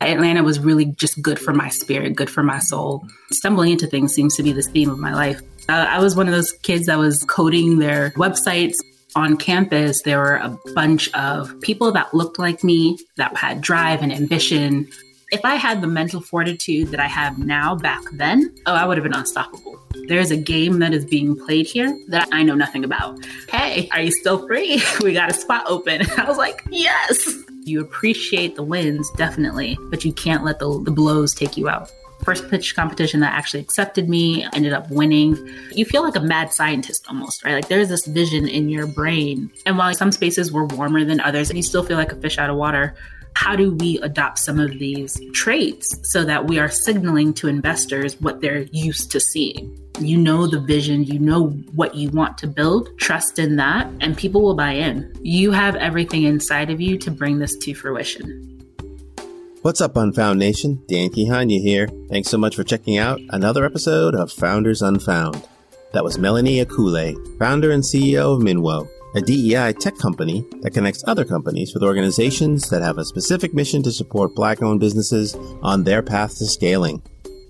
Atlanta was really just good for my spirit, good for my soul. Stumbling into things seems to be the theme of my life. Uh, I was one of those kids that was coding their websites. On campus, there were a bunch of people that looked like me, that had drive and ambition. If I had the mental fortitude that I have now back then, oh, I would have been unstoppable. There's a game that is being played here that I know nothing about. Hey, are you still free? we got a spot open. I was like, yes. You appreciate the wins, definitely, but you can't let the, the blows take you out. First pitch competition that actually accepted me, ended up winning. You feel like a mad scientist almost, right? Like there's this vision in your brain. And while some spaces were warmer than others, you still feel like a fish out of water how do we adopt some of these traits so that we are signaling to investors what they're used to seeing? You know the vision, you know what you want to build, trust in that, and people will buy in. You have everything inside of you to bring this to fruition. What's up, Unfound Nation? Dan Kihanya here. Thanks so much for checking out another episode of Founders Unfound. That was Melanie Akwule, founder and CEO of Minwo a DEI tech company that connects other companies with organizations that have a specific mission to support black owned businesses on their path to scaling.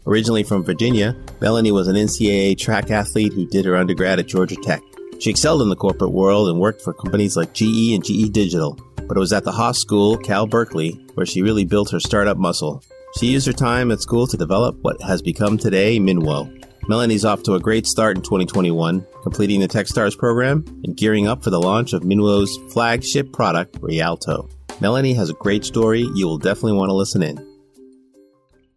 Originally from Virginia, Melanie was an NCAA track athlete who did her undergrad at Georgia Tech. She excelled in the corporate world and worked for companies like GE and GE Digital, but it was at the Haas School, Cal Berkeley, where she really built her startup muscle. She used her time at school to develop what has become today Minwo, Melanie's off to a great start in 2021, completing the Techstars program and gearing up for the launch of Minwo's flagship product, Rialto. Melanie has a great story you will definitely want to listen in.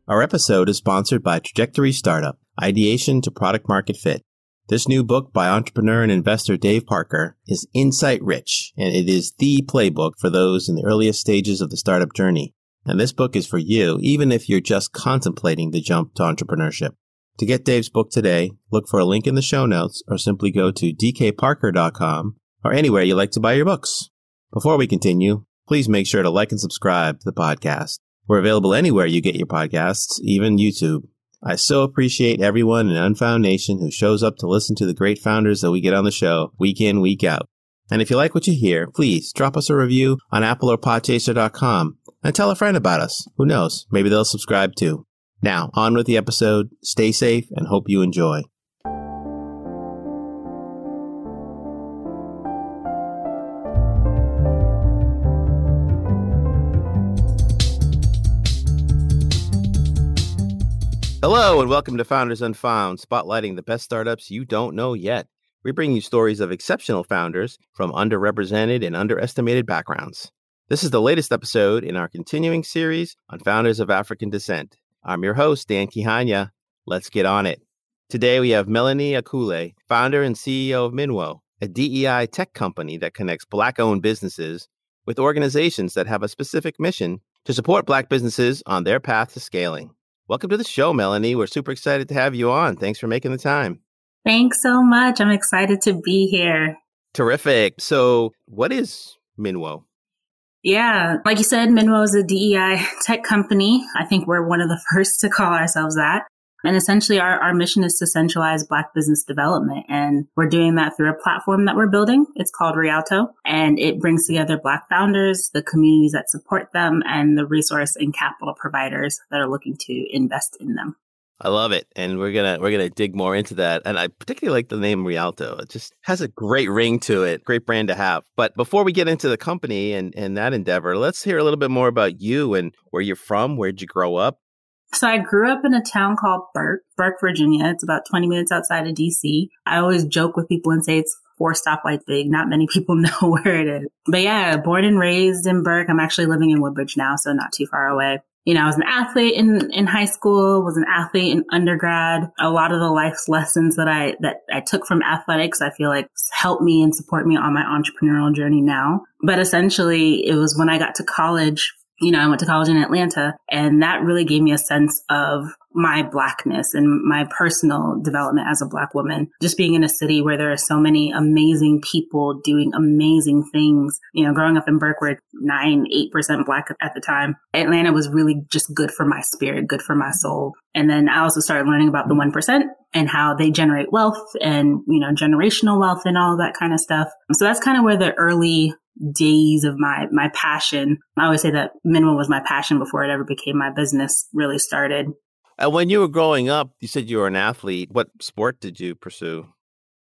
Our episode is sponsored by Trajectory Startup, Ideation to Product Market Fit. This new book by entrepreneur and investor Dave Parker is insight rich, and it is the playbook for those in the earliest stages of the startup journey. And this book is for you, even if you're just contemplating the jump to entrepreneurship. To get Dave's book today, look for a link in the show notes or simply go to dkparker.com or anywhere you like to buy your books. Before we continue, please make sure to like and subscribe to the podcast. We're available anywhere you get your podcasts, even YouTube. I so appreciate everyone in Unfound Nation who shows up to listen to the great founders that we get on the show week in, week out. And if you like what you hear, please drop us a review on Apple or Podchaser.com and tell a friend about us. Who knows? Maybe they'll subscribe too. Now, on with the episode. Stay safe and hope you enjoy. Hello, and welcome to Founders Unfound, spotlighting the best startups you don't know yet. We bring you stories of exceptional founders from underrepresented and underestimated backgrounds. This is the latest episode in our continuing series on founders of African descent. I'm your host, Dan Kihanya. Let's get on it. Today we have Melanie Akwule, founder and CEO of Minwo, a DEI tech company that connects Black owned businesses with organizations that have a specific mission to support Black businesses on their path to scaling. Welcome to the show, Melanie. We're super excited to have you on. Thanks for making the time. Thanks so much. I'm excited to be here. Terrific. So, what is Minwo? Yeah, like you said, Minwo is a DEI tech company. I think we're one of the first to call ourselves that. And essentially our, our mission is to centralize Black business development. And we're doing that through a platform that we're building. It's called Rialto and it brings together Black founders, the communities that support them and the resource and capital providers that are looking to invest in them. I love it, and we're gonna we're gonna dig more into that. And I particularly like the name Rialto; it just has a great ring to it, great brand to have. But before we get into the company and and that endeavor, let's hear a little bit more about you and where you're from. Where'd you grow up? So I grew up in a town called Burke, Burke, Virginia. It's about 20 minutes outside of DC. I always joke with people and say it's four stoplights big. Not many people know where it is. But yeah, born and raised in Burke. I'm actually living in Woodbridge now, so not too far away you know, I was an athlete in, in high school, was an athlete in undergrad. A lot of the life's lessons that I, that I took from athletics, I feel like helped me and support me on my entrepreneurial journey now. But essentially it was when I got to college, you know, I went to college in Atlanta and that really gave me a sense of my blackness and my personal development as a black woman. Just being in a city where there are so many amazing people doing amazing things. You know, growing up in Burke, we're nine, eight percent black at the time. Atlanta was really just good for my spirit, good for my soul. And then I also started learning about the 1% and how they generate wealth and, you know, generational wealth and all that kind of stuff. So that's kind of where the early days of my my passion. I always say that Minwo was my passion before it ever became my business really started. And when you were growing up, you said you were an athlete. What sport did you pursue?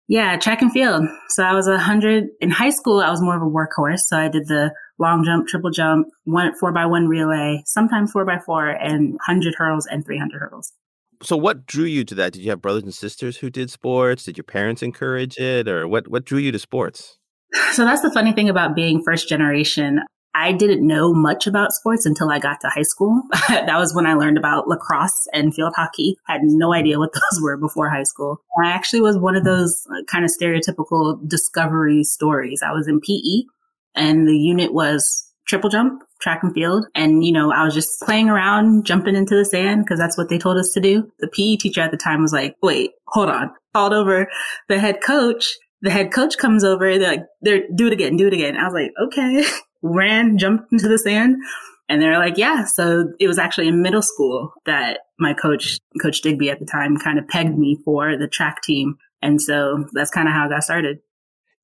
Yeah, track and field. So I was a hundred in high school. I was more of a workhorse. So I did the long jump, triple jump, one four by one relay, sometimes four by four, and hundred hurdles and three hundred hurdles. So what drew you to that? Did you have brothers and sisters who did sports? Did your parents encourage it, or what? What drew you to sports? So that's the funny thing about being first generation. I didn't know much about sports until I got to high school. that was when I learned about lacrosse and field hockey. I had no idea what those were before high school. I actually was one of those uh, kind of stereotypical discovery stories. I was in PE and the unit was triple jump, track and field. And, you know, I was just playing around, jumping into the sand because that's what they told us to do. The PE teacher at the time was like, wait, hold on. Called over the head coach the head coach comes over. They're like, they're do it again, do it again. I was like, okay. Ran, jumped into the sand. And they're like, yeah. So it was actually in middle school that my coach, Coach Digby at the time, kind of pegged me for the track team. And so that's kind of how I got started.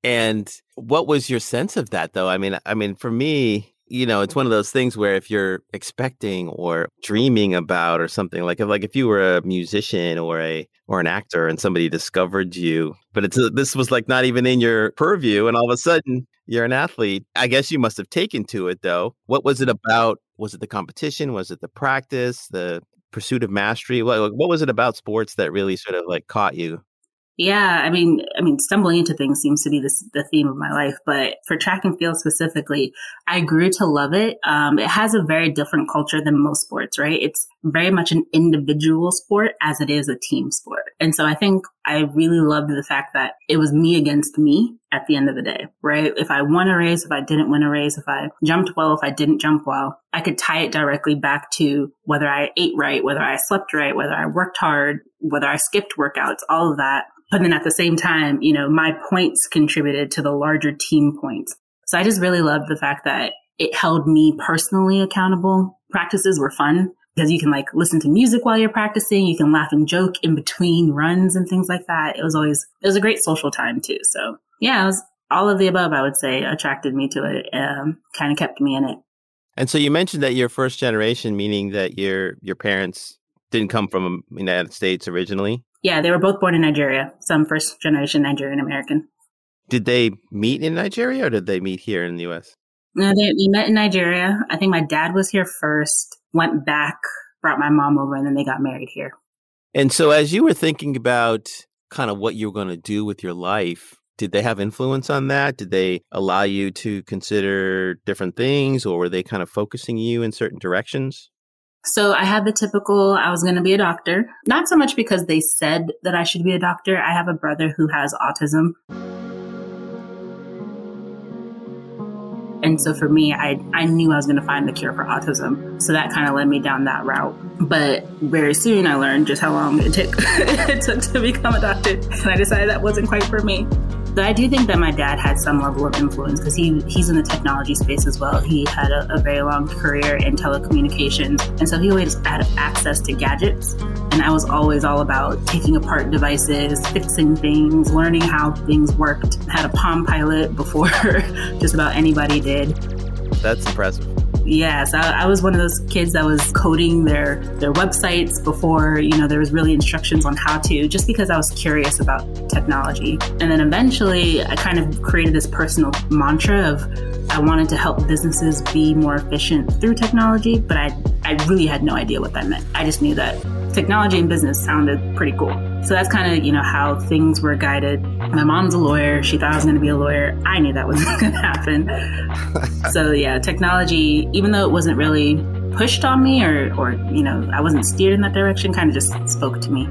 And what was your sense of that though? I mean, I mean, for me, you know, it's one of those things where if you're expecting or dreaming about or something like if like if you were a musician or a or an actor and somebody discovered you, but it's a, this was like not even in your purview, and all of a sudden you're an athlete. I guess you must have taken to it though. What was it about? Was it the competition? Was it the practice? The pursuit of mastery? What what was it about sports that really sort of like caught you? Yeah, I mean, I mean, stumbling into things seems to be this, the theme of my life. But for track and field specifically, I grew to love it. Um, it has a very different culture than most sports, right? It's very much an individual sport as it is a team sport. And so I think I really loved the fact that it was me against me at the end of the day, right? If I won a race, if I didn't win a race, if I jumped well, if I didn't jump well, I could tie it directly back to whether I ate right, whether I slept right, whether I worked hard, whether I skipped workouts, all of that but then at the same time, you know, my points contributed to the larger team points. So I just really loved the fact that it held me personally accountable. Practices were fun because you can like listen to music while you're practicing. You can laugh and joke in between runs and things like that. It was always, it was a great social time too. So yeah, it was all of the above, I would say, attracted me to it, um, kind of kept me in it. And so you mentioned that you're first generation, meaning that your your parents didn't come from the United States originally. Yeah, they were both born in Nigeria. Some first generation Nigerian American. Did they meet in Nigeria or did they meet here in the US? No, they, we met in Nigeria. I think my dad was here first, went back, brought my mom over, and then they got married here. And so, as you were thinking about kind of what you were going to do with your life, did they have influence on that? Did they allow you to consider different things, or were they kind of focusing you in certain directions? So I had the typical, I was going to be a doctor. Not so much because they said that I should be a doctor. I have a brother who has autism. And so for me, I, I knew I was going to find the cure for autism. So that kind of led me down that route. But very soon I learned just how long it took, it took to become a doctor. And I decided that wasn't quite for me. But I do think that my dad had some level of influence because he, he's in the technology space as well. He had a, a very long career in telecommunications. And so he always had access to gadgets. And I was always all about taking apart devices, fixing things, learning how things worked. Had a Palm Pilot before just about anybody did. That's impressive. Yes, I, I, was one of those kids that was coding their their websites before you know there was really instructions on how to, just because I was curious about technology. And then eventually, I kind of created this personal mantra of I wanted to help businesses be more efficient through technology, but I I really had no idea what that meant. I just knew that technology and business sounded pretty cool. So that's kind of, you know, how things were guided. My mom's a lawyer. She thought I was going to be a lawyer. I knew that wasn't going to happen. so yeah, technology, even though it wasn't really pushed on me or, or, you know, I wasn't steered in that direction, kind of just spoke to me.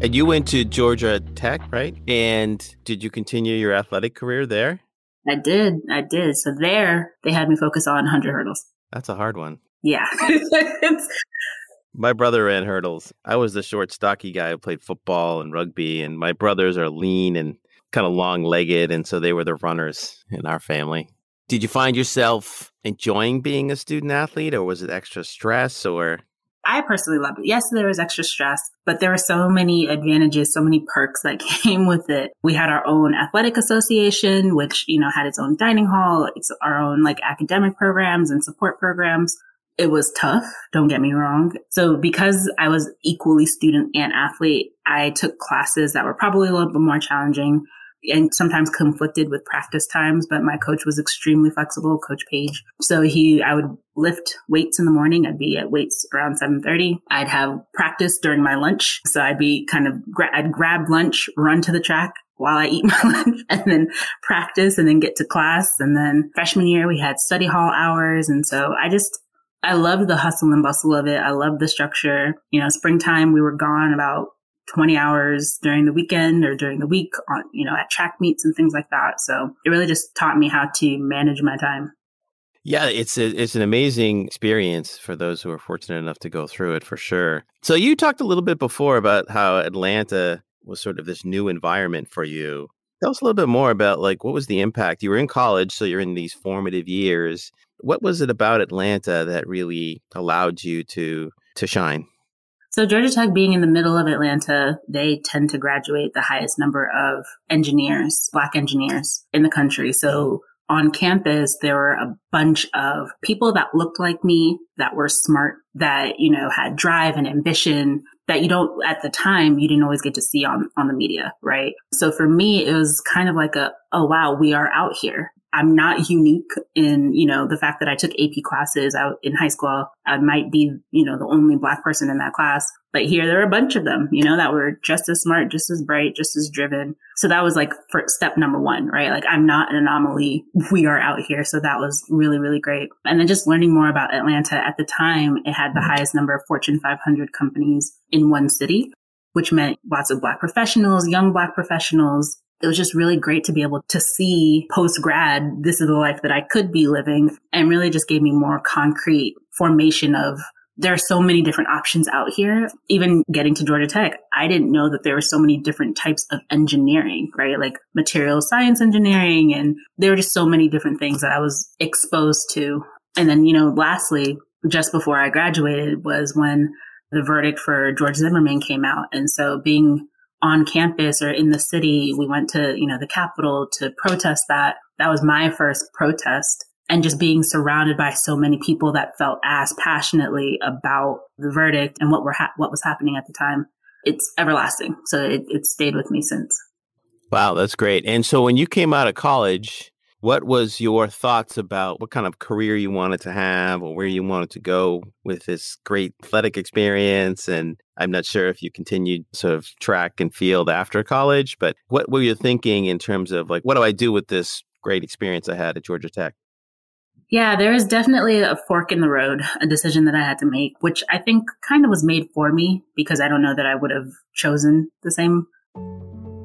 And you went to Georgia Tech, right? And did you continue your athletic career there? I did. I did. So there, they had me focus on 100 hurdles. That's a hard one. Yeah. My brother ran hurdles. I was the short, stocky guy who played football and rugby, and my brothers are lean and kind of long legged. And so they were the runners in our family. Did you find yourself enjoying being a student athlete, or was it extra stress? Or I personally loved it. Yes, there was extra stress, but there were so many advantages, so many perks that came with it. We had our own athletic association, which, you know, had its own dining hall, its our own like academic programs and support programs. It was tough. Don't get me wrong. So because I was equally student and athlete, I took classes that were probably a little bit more challenging and sometimes conflicted with practice times, but my coach was extremely flexible, Coach Page. So he, I would lift weights in the morning. I'd be at weights around 7.30. I'd have practice during my lunch. So I'd be kind of, gra- I'd grab lunch, run to the track, while I eat my lunch and then practice and then get to class. And then freshman year, we had study hall hours. And so I just, I loved the hustle and bustle of it. I loved the structure. You know, springtime, we were gone about 20 hours during the weekend or during the week on, you know, at track meets and things like that. So it really just taught me how to manage my time. Yeah, it's a, it's an amazing experience for those who are fortunate enough to go through it for sure. So you talked a little bit before about how Atlanta was sort of this new environment for you. Tell us a little bit more about like what was the impact? You were in college, so you're in these formative years. What was it about Atlanta that really allowed you to to shine? So Georgia Tech being in the middle of Atlanta, they tend to graduate the highest number of engineers, black engineers in the country. So on campus, there were a bunch of people that looked like me, that were smart, that, you know, had drive and ambition that you don't, at the time, you didn't always get to see on, on the media, right? So for me, it was kind of like a, oh wow, we are out here. I'm not unique in, you know, the fact that I took AP classes out in high school. I might be, you know, the only black person in that class, but here there are a bunch of them, you know, that were just as smart, just as bright, just as driven. So that was like for step number one, right? Like I'm not an anomaly. We are out here. So that was really, really great. And then just learning more about Atlanta at the time, it had the highest number of Fortune 500 companies in one city, which meant lots of black professionals, young black professionals, it was just really great to be able to see post grad, this is the life that I could be living and really just gave me more concrete formation of there are so many different options out here. Even getting to Georgia Tech, I didn't know that there were so many different types of engineering, right? Like material science engineering. And there were just so many different things that I was exposed to. And then, you know, lastly, just before I graduated was when the verdict for George Zimmerman came out. And so being on campus or in the city. We went to, you know, the Capitol to protest that. That was my first protest. And just being surrounded by so many people that felt as passionately about the verdict and what were ha- what was happening at the time, it's everlasting. So it, it stayed with me since. Wow, that's great. And so when you came out of college, what was your thoughts about what kind of career you wanted to have or where you wanted to go with this great athletic experience? And I'm not sure if you continued sort of track and field after college, but what were you thinking in terms of like, what do I do with this great experience I had at Georgia Tech? Yeah, there was definitely a fork in the road, a decision that I had to make, which I think kind of was made for me because I don't know that I would have chosen the same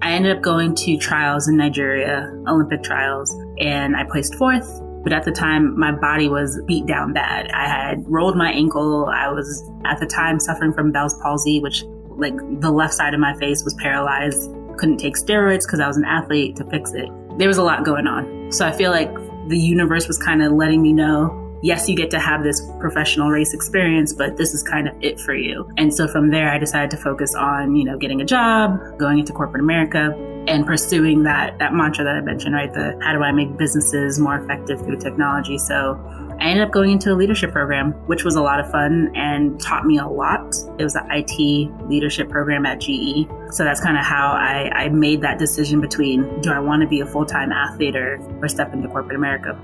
I ended up going to trials in Nigeria, Olympic trials, and I placed fourth. But at the time, my body was beat down bad. I had rolled my ankle. I was at the time suffering from Bell's palsy, which like the left side of my face was paralyzed. Couldn't take steroids because I was an athlete to fix it. There was a lot going on. So I feel like the universe was kind of letting me know yes, you get to have this professional race experience, but this is kind of it for you. And so from there, I decided to focus on, you know, getting a job, going into corporate America, and pursuing that that mantra that I mentioned, right? The how do I make businesses more effective through technology? So I ended up going into a leadership program, which was a lot of fun and taught me a lot. It was an IT leadership program at GE. So that's kind of how I, I made that decision between do I want to be a full time athlete or, or step into corporate America?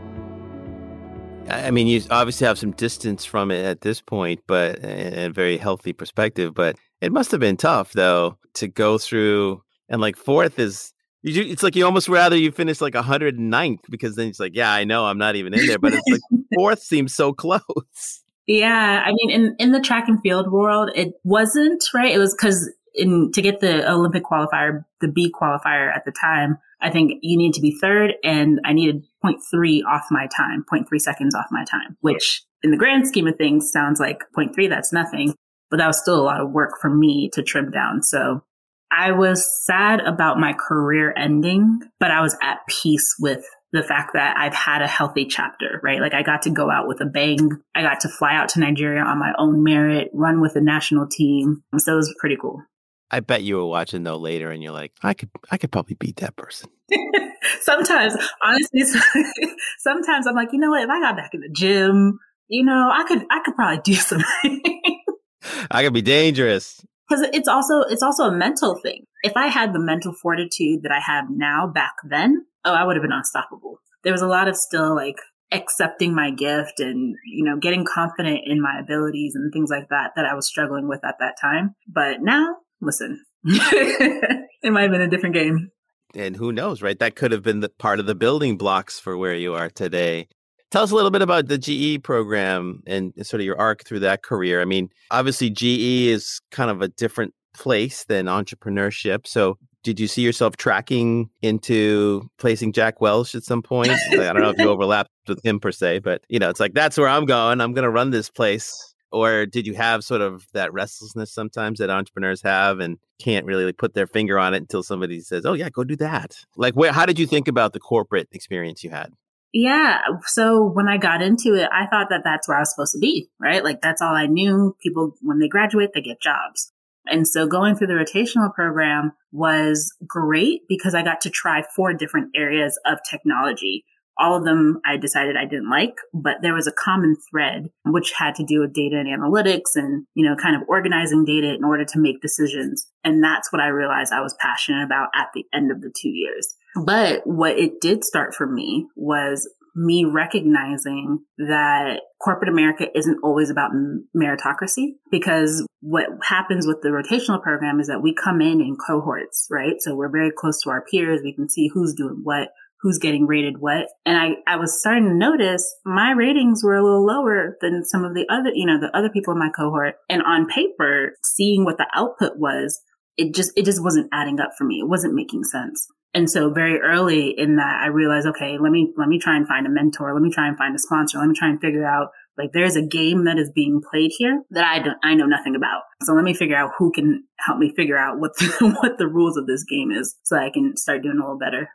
I mean, you obviously have some distance from it at this point, but a very healthy perspective. But it must have been tough, though, to go through. And like fourth is, you, it's like you almost rather you finish like 109th because then it's like, yeah, I know I'm not even in there, but it's like fourth seems so close. Yeah, I mean, in in the track and field world, it wasn't right. It was because in to get the Olympic qualifier, the B qualifier at the time, I think you need to be third, and I needed 0.3 off my time, 0.3 seconds off my time, which in the grand scheme of things sounds like 0.3, that's nothing. but that was still a lot of work for me to trim down. So I was sad about my career ending, but I was at peace with the fact that I've had a healthy chapter, right? Like I got to go out with a bang. I got to fly out to Nigeria on my own merit, run with the national team. So it was pretty cool. I bet you were watching though later and you're like, I could I could probably beat that person. sometimes, honestly, sometimes I'm like, you know what, if I got back in the gym, you know, I could I could probably do something. I could be dangerous. Because it's also it's also a mental thing. If I had the mental fortitude that I have now back then, oh, I would have been unstoppable. There was a lot of still like accepting my gift and, you know, getting confident in my abilities and things like that that I was struggling with at that time. But now, listen, it might have been a different game. And who knows, right? That could have been the part of the building blocks for where you are today. Tell us a little bit about the GE program and sort of your arc through that career. I mean, obviously, GE is kind of a different place than entrepreneurship. So, did you see yourself tracking into placing Jack Welch at some point? I don't know if you overlapped with him per se, but you know, it's like that's where I'm going. I'm going to run this place. Or did you have sort of that restlessness sometimes that entrepreneurs have and can't really like, put their finger on it until somebody says, "Oh yeah, go do that." Like, where? How did you think about the corporate experience you had? Yeah. So when I got into it, I thought that that's where I was supposed to be, right? Like that's all I knew. People, when they graduate, they get jobs. And so going through the rotational program was great because I got to try four different areas of technology. All of them I decided I didn't like, but there was a common thread which had to do with data and analytics and, you know, kind of organizing data in order to make decisions. And that's what I realized I was passionate about at the end of the two years. But what it did start for me was me recognizing that corporate America isn't always about meritocracy because what happens with the rotational program is that we come in in cohorts, right? So we're very close to our peers. We can see who's doing what, who's getting rated what. And I, I was starting to notice my ratings were a little lower than some of the other, you know, the other people in my cohort. And on paper, seeing what the output was, it just, it just wasn't adding up for me. It wasn't making sense. And so very early in that, I realized, okay, let me, let me try and find a mentor. Let me try and find a sponsor. Let me try and figure out, like, there's a game that is being played here that I don't, I know nothing about. So let me figure out who can help me figure out what the, what the rules of this game is so I can start doing a little better.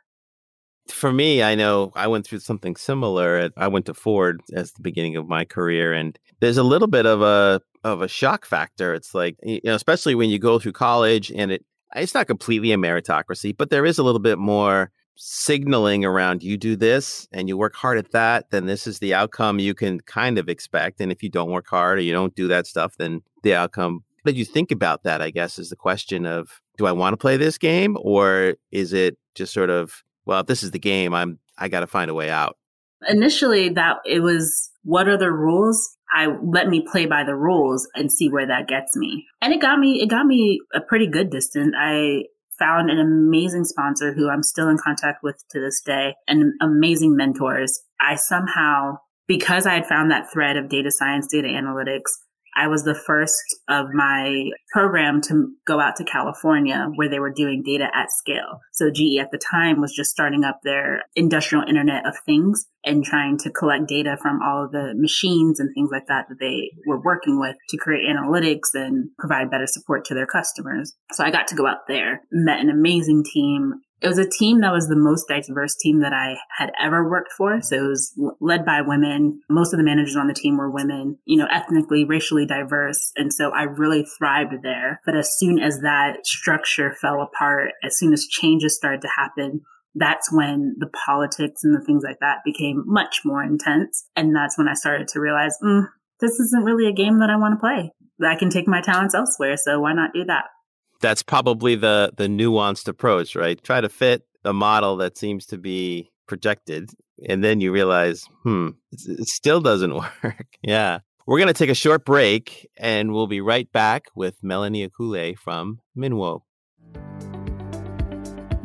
For me, I know I went through something similar. I went to Ford as the beginning of my career, and there's a little bit of a of a shock factor. It's like, you know, especially when you go through college and it it's not completely a meritocracy, but there is a little bit more signaling around you do this and you work hard at that, then this is the outcome you can kind of expect. And if you don't work hard or you don't do that stuff, then the outcome. But you think about that, I guess, is the question of do I want to play this game or is it just sort of, well, if this is the game, I'm I got to find a way out. Initially, that it was what are the rules I let me play by the rules and see where that gets me. And it got me, it got me a pretty good distance. I found an amazing sponsor who I'm still in contact with to this day and amazing mentors. I somehow, because I had found that thread of data science, data analytics, I was the first of my program to go out to California where they were doing data at scale. So GE at the time was just starting up their industrial internet of things and trying to collect data from all of the machines and things like that that they were working with to create analytics and provide better support to their customers. So I got to go out there, met an amazing team, it was a team that was the most diverse team that I had ever worked for. So it was led by women. Most of the managers on the team were women, you know, ethnically, racially diverse. And so I really thrived there. But as soon as that structure fell apart, as soon as changes started to happen, that's when the politics and the things like that became much more intense. And that's when I started to realize, mm, this isn't really a game that I want to play. I can take my talents elsewhere. So why not do that? That's probably the the nuanced approach, right? Try to fit a model that seems to be projected, and then you realize, hmm, it still doesn't work. yeah. We're going to take a short break and we'll be right back with Melanie Akwule from Minwo.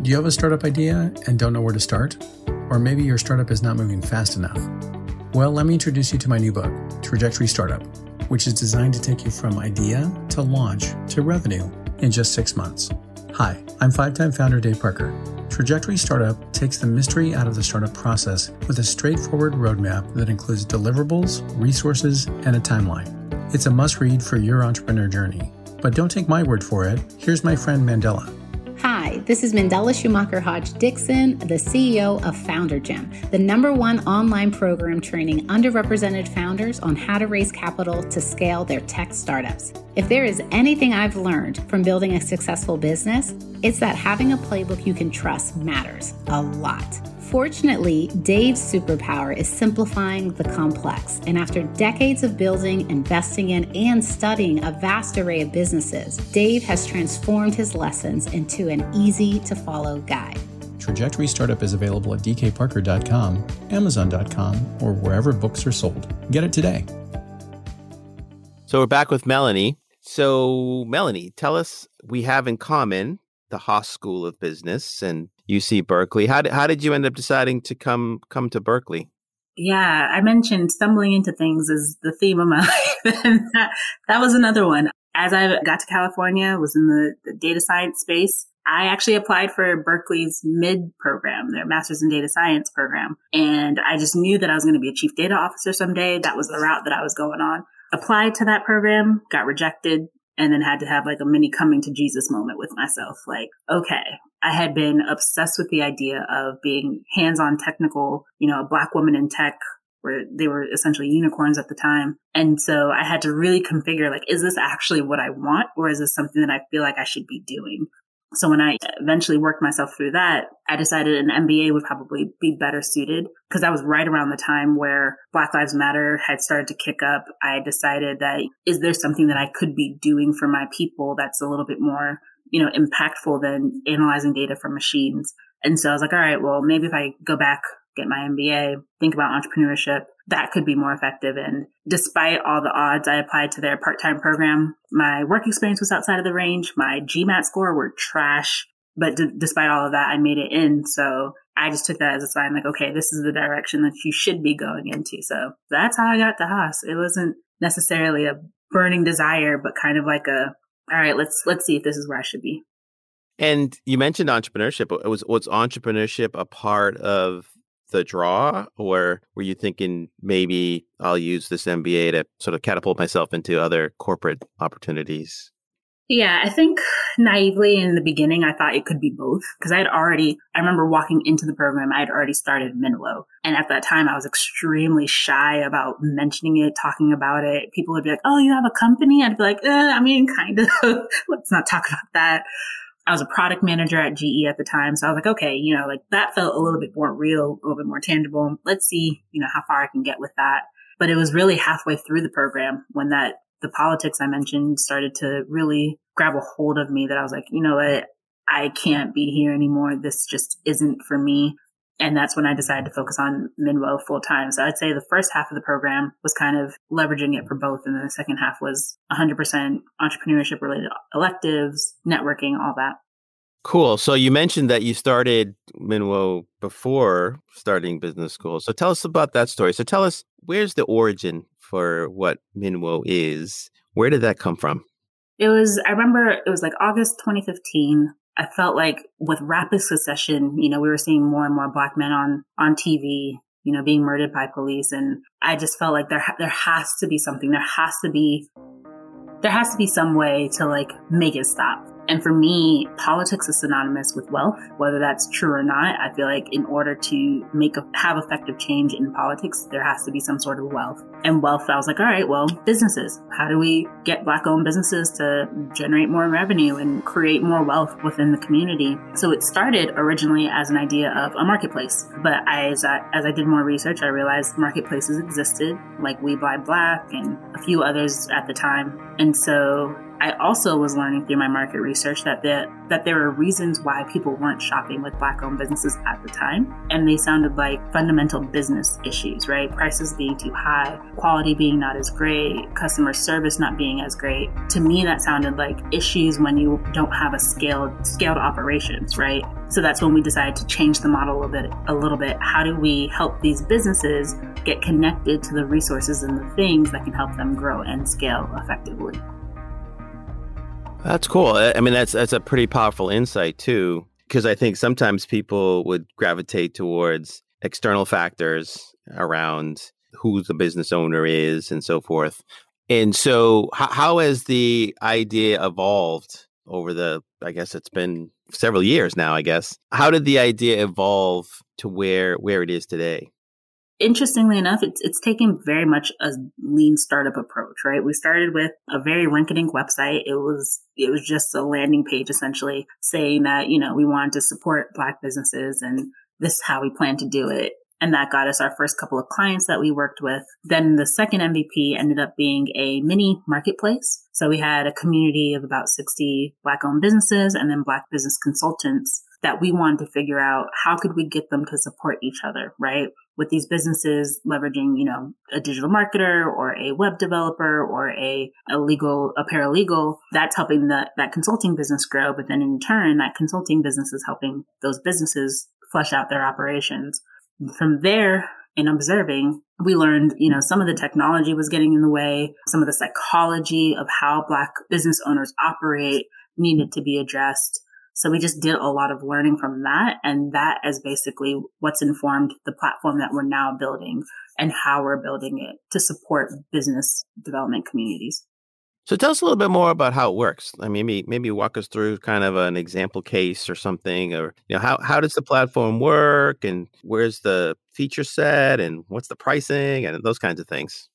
Do you have a startup idea and don't know where to start? Or maybe your startup is not moving fast enough? Well, let me introduce you to my new book, Trajectory Startup, which is designed to take you from idea to launch to revenue in just six months. Hi, I'm five time founder Dave Parker. Trajectory Startup takes the mystery out of the startup process with a straightforward roadmap that includes deliverables, resources, and a timeline. It's a must read for your entrepreneur journey. But don't take my word for it. Here's my friend Mandela. Hi, this is Mandela Schumacher Hodge Dixon, the CEO of Founder Gym, the number one online program training underrepresented founders on how to raise capital to scale their tech startups. If there is anything I've learned from building a successful business, it's that having a playbook you can trust matters a lot. Fortunately, Dave's superpower is simplifying the complex. And after decades of building, investing in, and studying a vast array of businesses, Dave has transformed his lessons into an easy to follow guide. Trajectory Startup is available at dkparker.com, amazon.com, or wherever books are sold. Get it today. So we're back with Melanie. So, Melanie, tell us we have in common the Haas School of Business and UC Berkeley. How did, how did you end up deciding to come come to Berkeley? Yeah, I mentioned stumbling into things is the theme of my life. and that, that was another one. As I got to California, was in the, the data science space. I actually applied for Berkeley's mid program, their master's in data science program. And I just knew that I was going to be a chief data officer someday. That was the route that I was going on. Applied to that program, got rejected, and then had to have like a mini coming to Jesus moment with myself. Like, okay, I had been obsessed with the idea of being hands on technical, you know, a black woman in tech where they were essentially unicorns at the time. And so I had to really configure like, is this actually what I want? Or is this something that I feel like I should be doing? So when I eventually worked myself through that, I decided an MBA would probably be better suited because that was right around the time where Black Lives Matter had started to kick up. I decided that is there something that I could be doing for my people that's a little bit more, you know, impactful than analyzing data from machines. And so I was like, all right, well, maybe if I go back, get my MBA, think about entrepreneurship, that could be more effective. And despite all the odds, I applied to their part-time program. My work experience was outside of the range. My GMAT score were trash. But d- despite all of that, I made it in. So I just took that as a sign like, okay, this is the direction that you should be going into. So that's how I got to Haas. It wasn't necessarily a burning desire, but kind of like a, all right, let's, let's see if this is where I should be. And you mentioned entrepreneurship. Was was entrepreneurship a part of the draw, or were you thinking maybe I'll use this MBA to sort of catapult myself into other corporate opportunities? Yeah, I think naively in the beginning, I thought it could be both because I had already, I remember walking into the program, I had already started Minwo. And at that time, I was extremely shy about mentioning it, talking about it. People would be like, Oh, you have a company? I'd be like, eh, I mean, kind of. Let's not talk about that. I was a product manager at GE at the time. So I was like, okay, you know, like that felt a little bit more real, a little bit more tangible. Let's see, you know, how far I can get with that. But it was really halfway through the program when that the politics I mentioned started to really grab a hold of me that I was like, you know what? I can't be here anymore. This just isn't for me. And that's when I decided to focus on Minwo full time. So I'd say the first half of the program was kind of leveraging it for both. And then the second half was 100% entrepreneurship related electives, networking, all that. Cool. So you mentioned that you started Minwo before starting business school. So tell us about that story. So tell us where's the origin for what Minwo is? Where did that come from? It was, I remember it was like August 2015. I felt like with rapid succession, you know, we were seeing more and more black men on, on TV, you know, being murdered by police. And I just felt like there, there has to be something. There has to be, there has to be some way to like make it stop. And for me, politics is synonymous with wealth, whether that's true or not. I feel like in order to make a, have effective change in politics, there has to be some sort of wealth. And wealth, I was like, all right, well, businesses. How do we get black owned businesses to generate more revenue and create more wealth within the community? So it started originally as an idea of a marketplace. But as I, as I did more research, I realized marketplaces existed like We Buy Black and a few others at the time. And so I also was learning through my market research that the, that there were reasons why people weren't shopping with black owned businesses at the time. And they sounded like fundamental business issues, right? Prices being too high, quality being not as great, customer service not being as great. To me, that sounded like issues when you don't have a scaled, scaled operations, right? So that's when we decided to change the model a bit, a little bit. How do we help these businesses get connected to the resources and the things that can help them grow and scale effectively? That's cool. I mean, that's that's a pretty powerful insight too, because I think sometimes people would gravitate towards external factors around who the business owner is and so forth. And so, how, how has the idea evolved over the, I guess it's been several years now, I guess. How did the idea evolve to where where it is today? Interestingly enough, it's it's taken very much a lean startup approach, right? We started with a very rinky-dink website. It was it was just a landing page essentially saying that, you know, we wanted to support black businesses and this is how we plan to do it. And that got us our first couple of clients that we worked with. Then the second MVP ended up being a mini marketplace. So we had a community of about 60 black owned businesses and then black business consultants that we wanted to figure out how could we get them to support each other, right? With these businesses leveraging, you know, a digital marketer or a web developer or a, a legal, a paralegal, that's helping that, that consulting business grow. But then in turn, that consulting business is helping those businesses flesh out their operations. From there, in observing, we learned, you know, some of the technology was getting in the way, some of the psychology of how Black business owners operate needed to be addressed. So we just did a lot of learning from that. And that is basically what's informed the platform that we're now building and how we're building it to support business development communities. So tell us a little bit more about how it works. I mean, maybe maybe walk us through kind of an example case or something, or you know, how how does the platform work, and where's the feature set, and what's the pricing, and those kinds of things.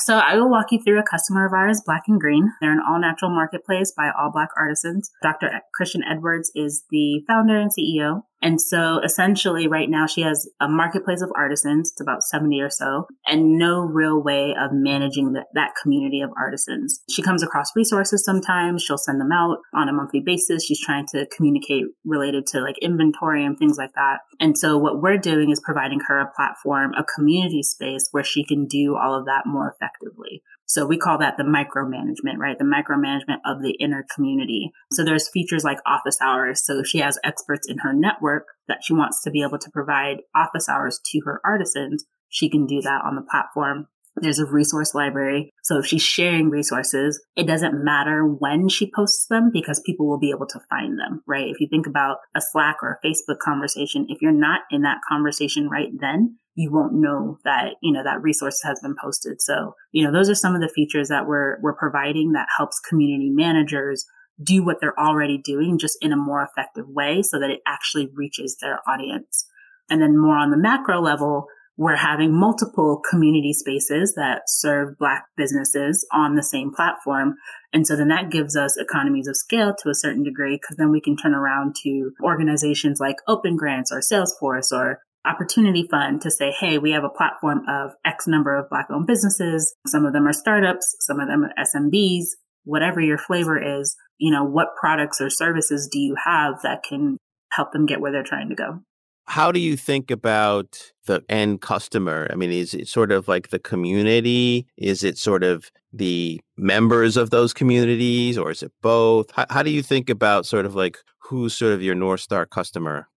So I will walk you through a customer of ours, Black and Green. They're an all natural marketplace by all Black artisans. Dr. Christian Edwards is the founder and CEO. And so essentially right now she has a marketplace of artisans. It's about 70 or so and no real way of managing that community of artisans. She comes across resources sometimes. She'll send them out on a monthly basis. She's trying to communicate related to like inventory and things like that. And so what we're doing is providing her a platform, a community space where she can do all of that more effectively. So we call that the micromanagement, right? The micromanagement of the inner community. So there's features like office hours. So she has experts in her network that she wants to be able to provide office hours to her artisans. She can do that on the platform. There's a resource library. So if she's sharing resources, it doesn't matter when she posts them because people will be able to find them, right? If you think about a Slack or a Facebook conversation, if you're not in that conversation right then, you won't know that, you know, that resource has been posted. So, you know, those are some of the features that we're, we're providing that helps community managers do what they're already doing just in a more effective way so that it actually reaches their audience. And then more on the macro level, we're having multiple community spaces that serve Black businesses on the same platform. And so then that gives us economies of scale to a certain degree because then we can turn around to organizations like Open Grants or Salesforce or Opportunity Fund to say, hey, we have a platform of X number of Black owned businesses. Some of them are startups, some of them are SMBs, whatever your flavor is, you know, what products or services do you have that can help them get where they're trying to go? How do you think about the end customer? I mean, is it sort of like the community? Is it sort of the members of those communities, or is it both? How, how do you think about sort of like who's sort of your North Star customer?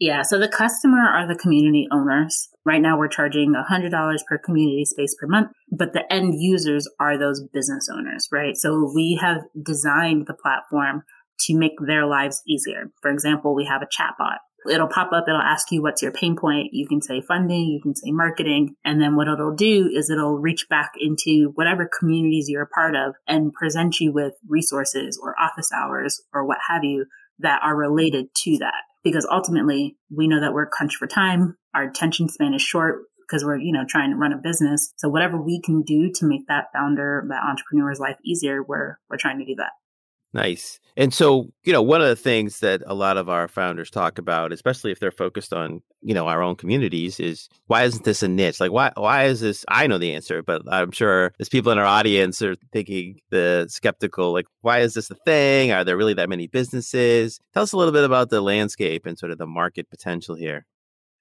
Yeah, so the customer are the community owners. Right now we're charging $100 per community space per month, but the end users are those business owners, right? So we have designed the platform to make their lives easier. For example, we have a chatbot. It'll pop up, it'll ask you what's your pain point. You can say funding, you can say marketing, and then what it'll do is it'll reach back into whatever communities you're a part of and present you with resources or office hours or what have you that are related to that because ultimately we know that we're crunched for time. Our attention span is short because we're, you know, trying to run a business. So whatever we can do to make that founder, that entrepreneur's life easier, we're, we're trying to do that. Nice. And so, you know, one of the things that a lot of our founders talk about, especially if they're focused on, you know, our own communities is why isn't this a niche? Like why why is this I know the answer, but I'm sure there's people in our audience are thinking the skeptical, like, why is this a thing? Are there really that many businesses? Tell us a little bit about the landscape and sort of the market potential here.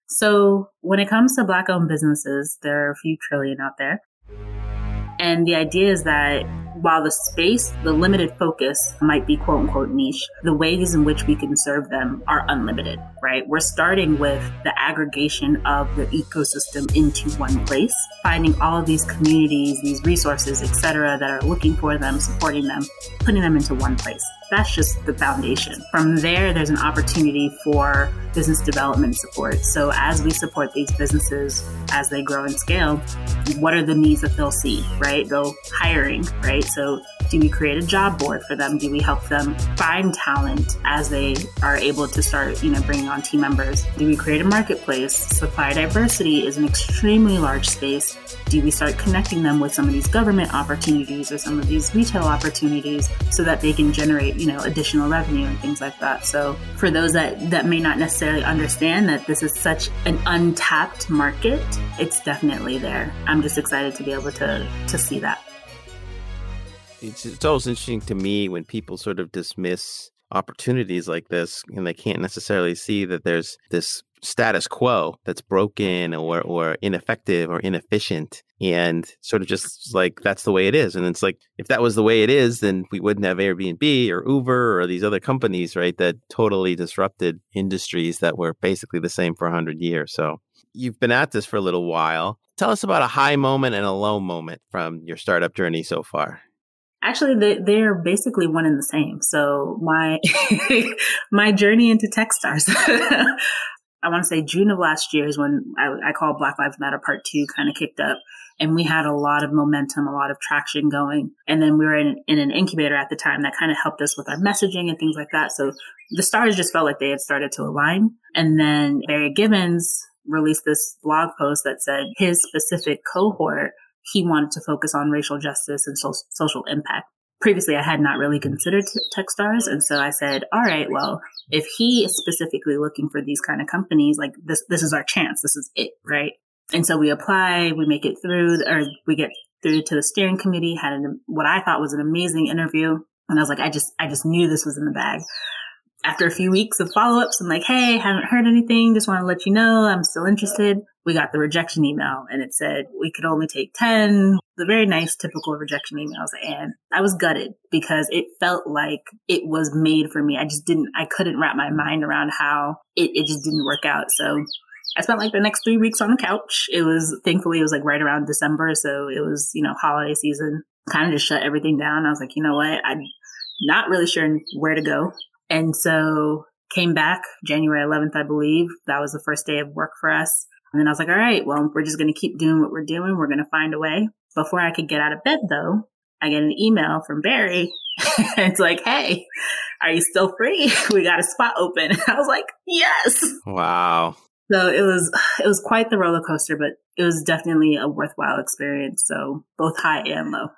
So when it comes to black owned businesses, there are a few trillion out there. And the idea is that while the space, the limited focus might be quote unquote niche, the ways in which we can serve them are unlimited, right? We're starting with the aggregation of the ecosystem into one place, finding all of these communities, these resources, etc., that are looking for them, supporting them, putting them into one place. That's just the foundation. From there, there's an opportunity for business development support. So as we support these businesses as they grow and scale, what are the needs that they'll see, right? They'll hiring, right? So do we create a job board for them? Do we help them find talent as they are able to start, you know, bringing on team members? Do we create a marketplace? Supply diversity is an extremely large space. Do we start connecting them with some of these government opportunities or some of these retail opportunities so that they can generate, you know, additional revenue and things like that? So for those that, that may not necessarily understand that this is such an untapped market, it's definitely there. I'm just excited to be able to to see that it's, it's always interesting to me when people sort of dismiss opportunities like this and they can't necessarily see that there's this status quo that's broken or or ineffective or inefficient and sort of just like that's the way it is. And it's like if that was the way it is then we wouldn't have Airbnb or Uber or these other companies right that totally disrupted industries that were basically the same for 100 years. So you've been at this for a little while. Tell us about a high moment and a low moment from your startup journey so far Actually, they, they're basically one and the same. So my my journey into TechStars, I want to say June of last year is when I, I call Black Lives Matter Part Two kind of kicked up, and we had a lot of momentum, a lot of traction going. And then we were in, in an incubator at the time that kind of helped us with our messaging and things like that. So the stars just felt like they had started to align. And then Barry Gibbons released this blog post that said his specific cohort he wanted to focus on racial justice and so- social impact. Previously, I had not really considered t- Techstars. And so I said, all right, well, if he is specifically looking for these kind of companies, like this, this is our chance. This is it, right? And so we apply, we make it through, or we get through to the steering committee, had an, what I thought was an amazing interview. And I was like, I just, I just knew this was in the bag after a few weeks of follow ups, I'm like, hey, haven't heard anything. Just want to let you know I'm still interested. We got the rejection email and it said we could only take 10, the very nice typical rejection emails. And I was gutted because it felt like it was made for me. I just didn't, I couldn't wrap my mind around how it, it just didn't work out. So I spent like the next three weeks on the couch. It was thankfully it was like right around December. So it was, you know, holiday season, kind of just shut everything down. I was like, you know what? I'm not really sure where to go. And so came back January 11th, I believe. That was the first day of work for us. And then I was like, all right, well, we're just going to keep doing what we're doing. We're going to find a way. Before I could get out of bed, though, I get an email from Barry. it's like, hey, are you still free? we got a spot open. I was like, yes. Wow. So it was, it was quite the roller coaster, but it was definitely a worthwhile experience. So both high and low.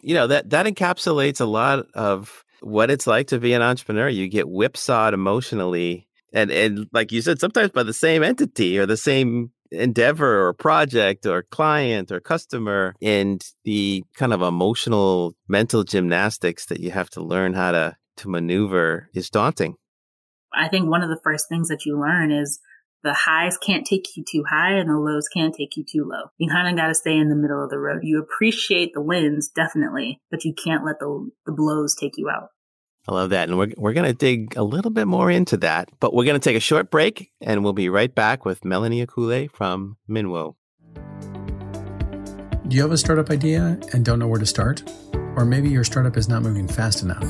You know, that, that encapsulates a lot of what it's like to be an entrepreneur. You get whipsawed emotionally, and and like you said, sometimes by the same entity or the same endeavor or project or client or customer, and the kind of emotional mental gymnastics that you have to learn how to to maneuver is daunting. I think one of the first things that you learn is the highs can't take you too high and the lows can't take you too low. You kind of got to stay in the middle of the road. You appreciate the wins, definitely, but you can't let the, the blows take you out. I love that. And we're, we're going to dig a little bit more into that, but we're going to take a short break and we'll be right back with Melanie Akwule from Minwo. Do you have a startup idea and don't know where to start? Or maybe your startup is not moving fast enough?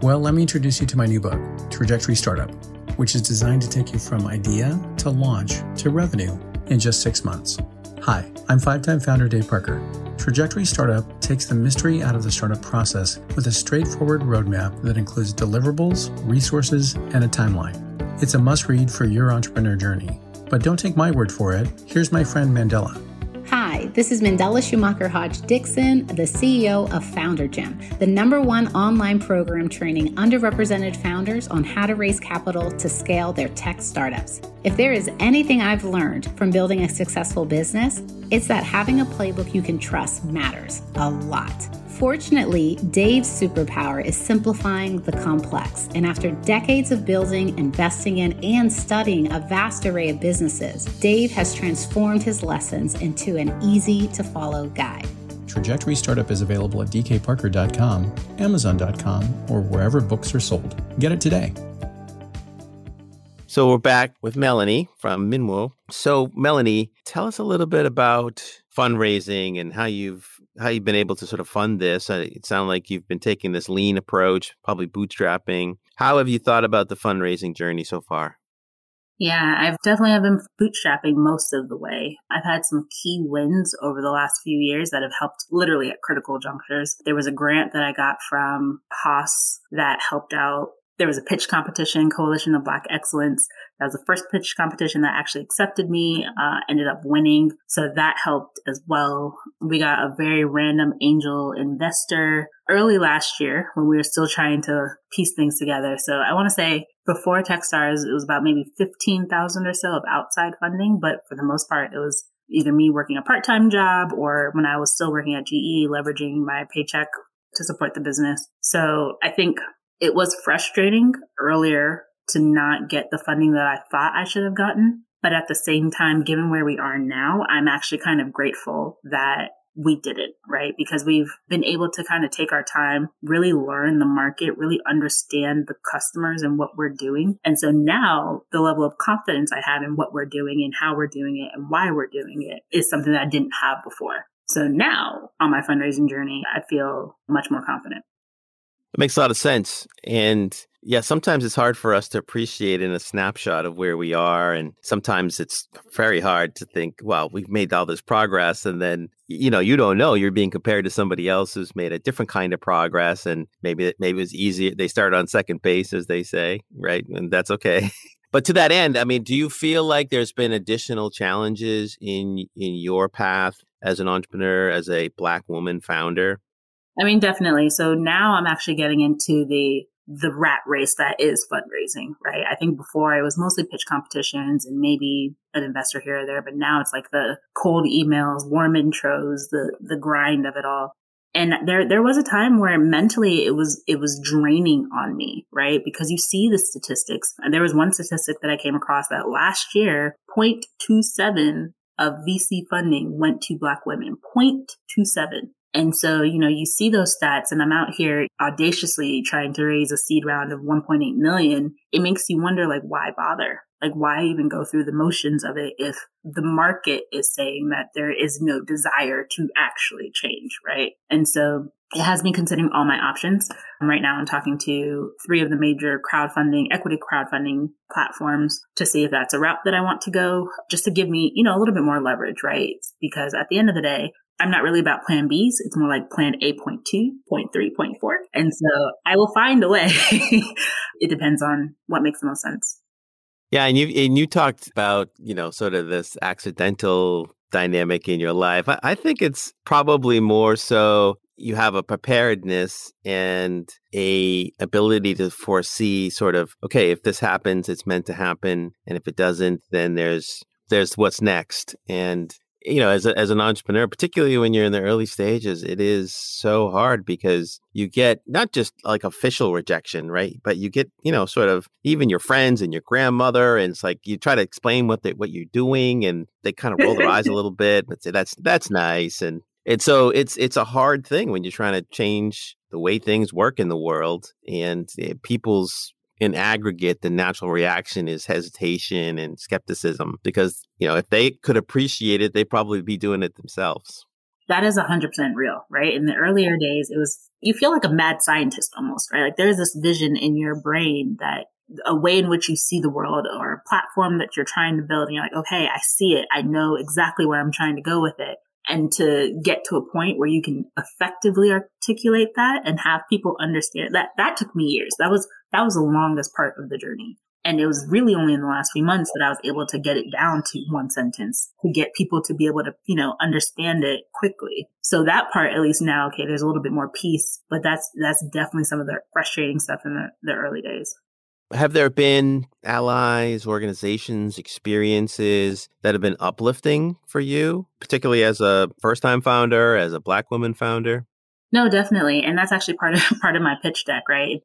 Well, let me introduce you to my new book, Trajectory Startup which is designed to take you from idea to launch to revenue in just six months. Hi, I'm five time founder Dave Parker. Trajectory Startup takes the mystery out of the startup process with a straightforward roadmap that includes deliverables, resources, and a timeline. It's a must read for your entrepreneur journey. But don't take my word for it. Here's my friend Mandela Hi, this is Mandela Schumacher Hodge Dixon, the CEO of Founder Gym, the number one online program training underrepresented founders on how to raise capital to scale their tech startups. If there is anything I've learned from building a successful business, it's that having a playbook you can trust matters a lot. Fortunately, Dave's superpower is simplifying the complex. And after decades of building, investing in, and studying a vast array of businesses, Dave has transformed his lessons into an easy to follow guide. Trajectory Startup is available at dkparker.com, amazon.com, or wherever books are sold. Get it today. So we're back with Melanie from Minwo. So Melanie, tell us a little bit about fundraising and how you've how you've been able to sort of fund this. Uh, it sounds like you've been taking this lean approach, probably bootstrapping. How have you thought about the fundraising journey so far? Yeah, I've definitely have been bootstrapping most of the way. I've had some key wins over the last few years that have helped literally at critical junctures. There was a grant that I got from Haas that helped out there was a pitch competition, Coalition of Black Excellence. That was the first pitch competition that actually accepted me, uh, ended up winning. So that helped as well. We got a very random angel investor early last year when we were still trying to piece things together. So I want to say before Techstars, it was about maybe 15,000 or so of outside funding. But for the most part, it was either me working a part-time job or when I was still working at GE, leveraging my paycheck to support the business. So I think it was frustrating earlier to not get the funding that I thought I should have gotten. But at the same time, given where we are now, I'm actually kind of grateful that we did it, right? Because we've been able to kind of take our time, really learn the market, really understand the customers and what we're doing. And so now the level of confidence I have in what we're doing and how we're doing it and why we're doing it is something that I didn't have before. So now on my fundraising journey, I feel much more confident. It makes a lot of sense. And yeah, sometimes it's hard for us to appreciate in a snapshot of where we are. And sometimes it's very hard to think, well, we've made all this progress. And then, you know, you don't know. You're being compared to somebody else who's made a different kind of progress. And maybe, maybe it's easy. They start on second base, as they say, right? And that's okay. but to that end, I mean, do you feel like there's been additional challenges in in your path as an entrepreneur, as a black woman founder? I mean, definitely. So now I'm actually getting into the the rat race that is fundraising, right? I think before it was mostly pitch competitions and maybe an investor here or there, but now it's like the cold emails, warm intros, the the grind of it all. And there there was a time where mentally it was it was draining on me, right? Because you see the statistics. And there was one statistic that I came across that last year, 0.27 of VC funding went to black women. 0.27 and so, you know, you see those stats and I'm out here audaciously trying to raise a seed round of 1.8 million. It makes you wonder, like, why bother? Like, why even go through the motions of it if the market is saying that there is no desire to actually change, right? And so it has me considering all my options. Right now, I'm talking to three of the major crowdfunding, equity crowdfunding platforms to see if that's a route that I want to go, just to give me, you know, a little bit more leverage, right? Because at the end of the day, I'm not really about plan Bs. It's more like plan A point two, point three, point four. And so I will find a way. it depends on what makes the most sense. Yeah, and you and you talked about, you know, sort of this accidental dynamic in your life. I, I think it's probably more so you have a preparedness and a ability to foresee sort of okay if this happens it's meant to happen and if it doesn't then there's there's what's next and you know, as a, as an entrepreneur, particularly when you're in the early stages, it is so hard because you get not just like official rejection, right? But you get, you know, sort of even your friends and your grandmother, and it's like you try to explain what they what you're doing, and they kind of roll their eyes a little bit, but say that's that's nice, and and so it's it's a hard thing when you're trying to change the way things work in the world, and eh, people's in aggregate, the natural reaction is hesitation and skepticism because, you know, if they could appreciate it, they'd probably be doing it themselves. That is 100% real, right? In the earlier days, it was, you feel like a mad scientist almost, right? Like there's this vision in your brain that a way in which you see the world or a platform that you're trying to build and you're like, okay, I see it. I know exactly where I'm trying to go with it and to get to a point where you can effectively articulate that and have people understand that that took me years that was that was the longest part of the journey and it was really only in the last few months that I was able to get it down to one sentence to get people to be able to, you know, understand it quickly. So that part, at least now, okay, there's a little bit more peace, but that's, that's definitely some of the frustrating stuff in the, the early days have there been allies, organizations, experiences that have been uplifting for you, particularly as a first time founder, as a black woman founder? No, definitely. And that's actually part of part of my pitch deck, right?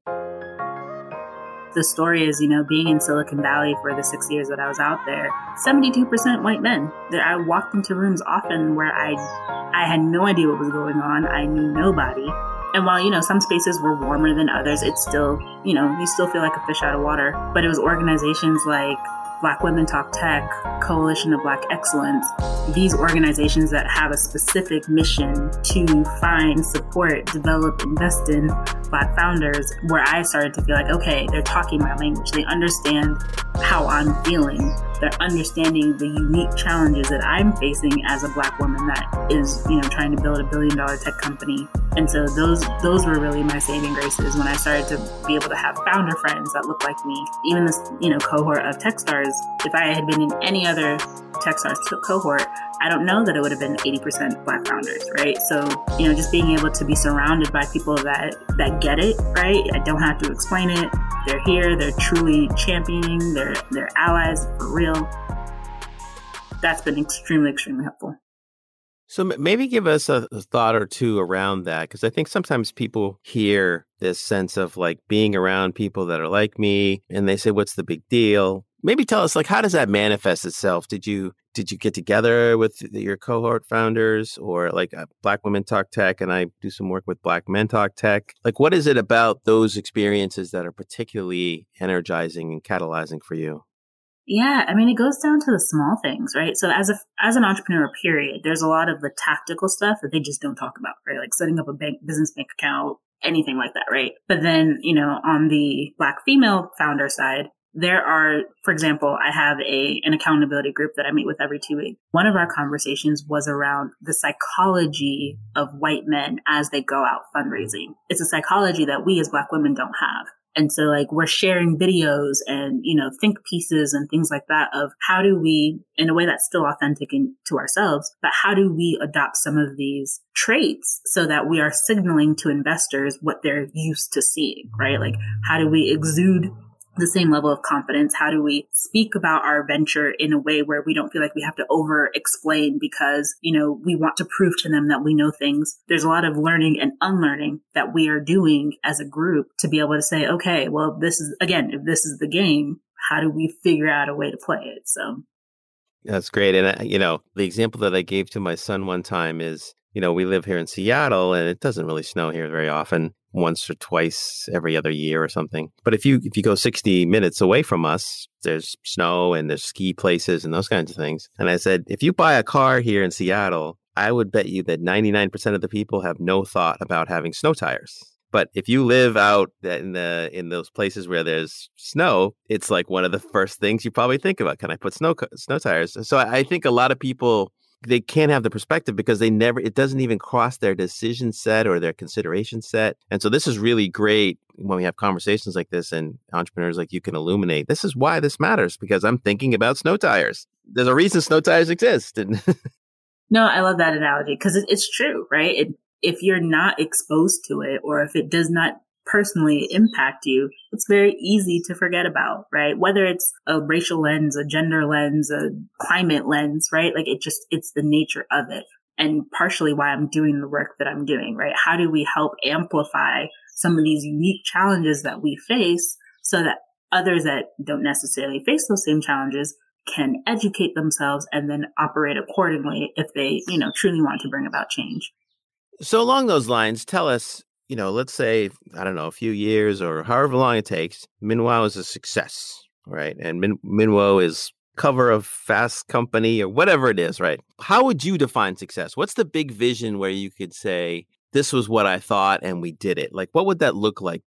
The story is, you know, being in Silicon Valley for the six years that I was out there, 72% white men. I walked into rooms often where I I had no idea what was going on. I knew nobody And while, you know, some spaces were warmer than others, it's still, you know, you still feel like a fish out of water. But it was organizations like Black Women Talk Tech, Coalition of Black Excellence, these organizations that have a specific mission to find, support, develop, invest in Black founders, where I started to feel like, okay, they're talking my language. They understand how I'm feeling. They're understanding the unique challenges that I'm facing as a Black woman that is, you know, trying to build a billion dollar tech company. And so those those were really my saving graces when I started to be able to have founder friends that look like me. Even this, you know, cohort of Techstars, if I had been in any other Techstars cohort, I don't know that it would have been 80% black founders, right? So, you know, just being able to be surrounded by people that that get it, right? I don't have to explain it. They're here, they're truly championing, they're they're allies for real. That's been extremely extremely helpful. So maybe give us a, a thought or two around that because I think sometimes people hear this sense of like being around people that are like me and they say what's the big deal? Maybe tell us like how does that manifest itself? Did you did you get together with your cohort founders or like uh, Black Women Talk Tech and I do some work with Black Men Talk Tech? Like what is it about those experiences that are particularly energizing and catalyzing for you? Yeah, I mean, it goes down to the small things, right? So as a as an entrepreneur, period, there's a lot of the tactical stuff that they just don't talk about, right? Like setting up a bank business bank account, anything like that, right? But then, you know, on the black female founder side, there are, for example, I have a an accountability group that I meet with every two weeks. One of our conversations was around the psychology of white men as they go out fundraising. It's a psychology that we as black women don't have. And so like we're sharing videos and, you know, think pieces and things like that of how do we, in a way that's still authentic in, to ourselves, but how do we adopt some of these traits so that we are signaling to investors what they're used to seeing, right? Like how do we exude the same level of confidence? How do we speak about our venture in a way where we don't feel like we have to over explain because, you know, we want to prove to them that we know things? There's a lot of learning and unlearning that we are doing as a group to be able to say, okay, well, this is, again, if this is the game, how do we figure out a way to play it? So. That's great. And, uh, you know, the example that I gave to my son one time is, you know, we live here in Seattle and it doesn't really snow here very often once or twice every other year or something. But if you if you go 60 minutes away from us, there's snow and there's ski places and those kinds of things. And I said, if you buy a car here in Seattle, I would bet you that 99% of the people have no thought about having snow tires. But if you live out in the in those places where there's snow, it's like one of the first things you probably think about. Can I put snow snow tires? So I think a lot of people they can't have the perspective because they never it doesn't even cross their decision set or their consideration set. And so this is really great when we have conversations like this and entrepreneurs like you can illuminate this is why this matters because i'm thinking about snow tires. There's a reason snow tires exist. And no i love that analogy because it's true right? It, if you're not exposed to it or if it does not personally impact you, it's very easy to forget about, right? Whether it's a racial lens, a gender lens, a climate lens, right? Like it just, it's the nature of it. And partially why I'm doing the work that I'm doing, right? How do we help amplify some of these unique challenges that we face so that others that don't necessarily face those same challenges can educate themselves and then operate accordingly if they, you know, truly want to bring about change. So along those lines, tell us you know, let's say, I don't know, a few years or however long it takes, Minwo is a success, right? And Min- Minwo is cover of Fast Company or whatever it is, right? How would you define success? What's the big vision where you could say, this was what I thought and we did it? Like, what would that look like?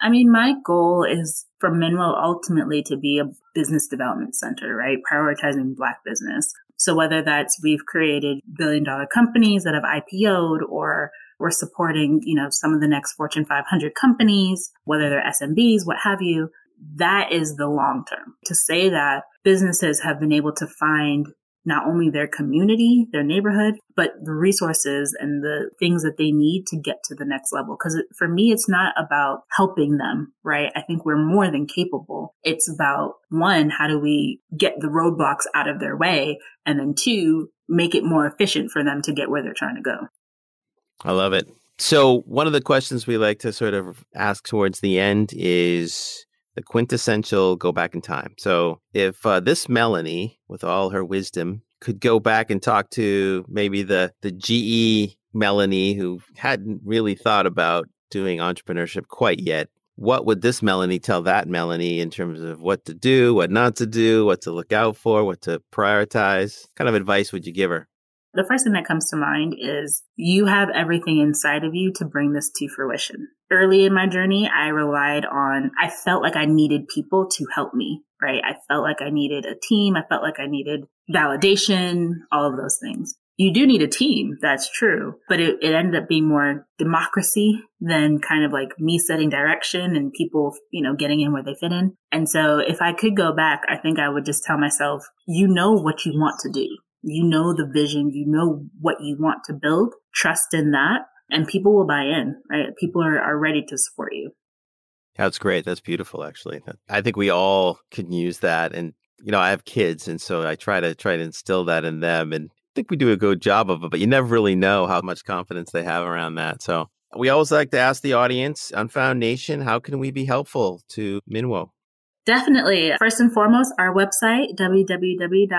I mean, my goal is for Minwo ultimately to be a business development center, right? Prioritizing Black business. So whether that's we've created billion dollar companies that have IPO'd or we're supporting, you know, some of the next Fortune 500 companies, whether they're SMBs, what have you. That is the long term. To say that businesses have been able to find not only their community, their neighborhood, but the resources and the things that they need to get to the next level. Cause for me, it's not about helping them, right? I think we're more than capable. It's about one, how do we get the roadblocks out of their way? And then two, make it more efficient for them to get where they're trying to go. I love it. So, one of the questions we like to sort of ask towards the end is the quintessential go back in time. So, if uh, this Melanie, with all her wisdom, could go back and talk to maybe the the GE Melanie who hadn't really thought about doing entrepreneurship quite yet, what would this Melanie tell that Melanie in terms of what to do, what not to do, what to look out for, what to prioritize? What kind of advice would you give her? The first thing that comes to mind is you have everything inside of you to bring this to fruition. Early in my journey, I relied on, I felt like I needed people to help me, right? I felt like I needed a team. I felt like I needed validation, all of those things. You do need a team, that's true, but it, it ended up being more democracy than kind of like me setting direction and people, you know, getting in where they fit in. And so if I could go back, I think I would just tell myself, you know what you want to do you know the vision, you know what you want to build, trust in that, and people will buy in, right? People are, are ready to support you. That's great. That's beautiful, actually. I think we all can use that. And, you know, I have kids, and so I try to try to instill that in them. And I think we do a good job of it, but you never really know how much confidence they have around that. So we always like to ask the audience on Foundation, how can we be helpful to Minwo? Definitely. First and foremost, our website, www.minwo.co.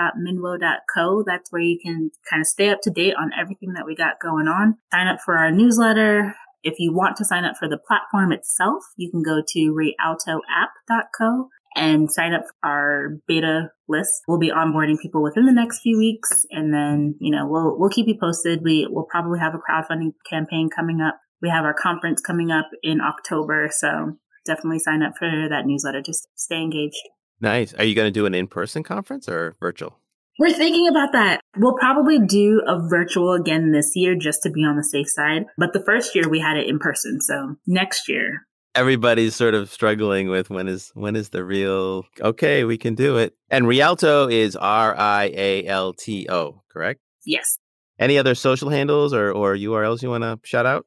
That's where you can kind of stay up to date on everything that we got going on. Sign up for our newsletter. If you want to sign up for the platform itself, you can go to rialtoapp.co and sign up for our beta list. We'll be onboarding people within the next few weeks and then, you know, we'll we'll keep you posted. We will probably have a crowdfunding campaign coming up. We have our conference coming up in October, so definitely sign up for that newsletter. Just stay engaged. Nice. Are you going to do an in person conference or virtual? We're thinking about that. We'll probably do a virtual again this year just to be on the safe side. But the first year we had it in person. So next year. Everybody's sort of struggling with when is when is the real okay, we can do it. And Rialto is R I A L T O, correct? Yes. Any other social handles or, or URLs you want to shout out?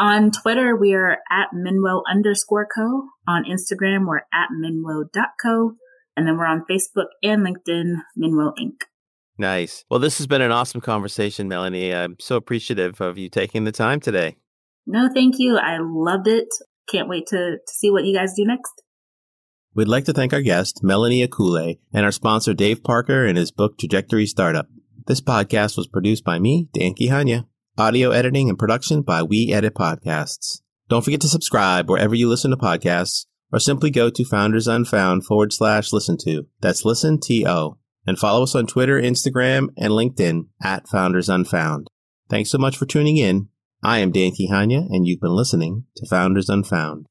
On Twitter, we are at Minwo underscore co. On Instagram, we're at Minwo.co. And then we're on Facebook and LinkedIn, Minwo Inc. Nice. Well, this has been an awesome conversation, Melanie. I'm so appreciative of you taking the time today. No, thank you. I loved it. Can't wait to, to see what you guys do next. We'd like to thank our guest, Melanie Akwule, and our sponsor, Dave Parker, and his book, Trajectory Startup. This podcast was produced by me, Dan Kihanya. Audio editing and production by We Edit Podcasts. Don't forget to subscribe wherever you listen to podcasts, or simply go to Founders Unfound forward slash listen to. That's listen to. And follow us on Twitter, Instagram, and LinkedIn at Founders Unfound. Thanks so much for tuning in. I am Dan Kihanya, and you've been listening to Founders Unfound.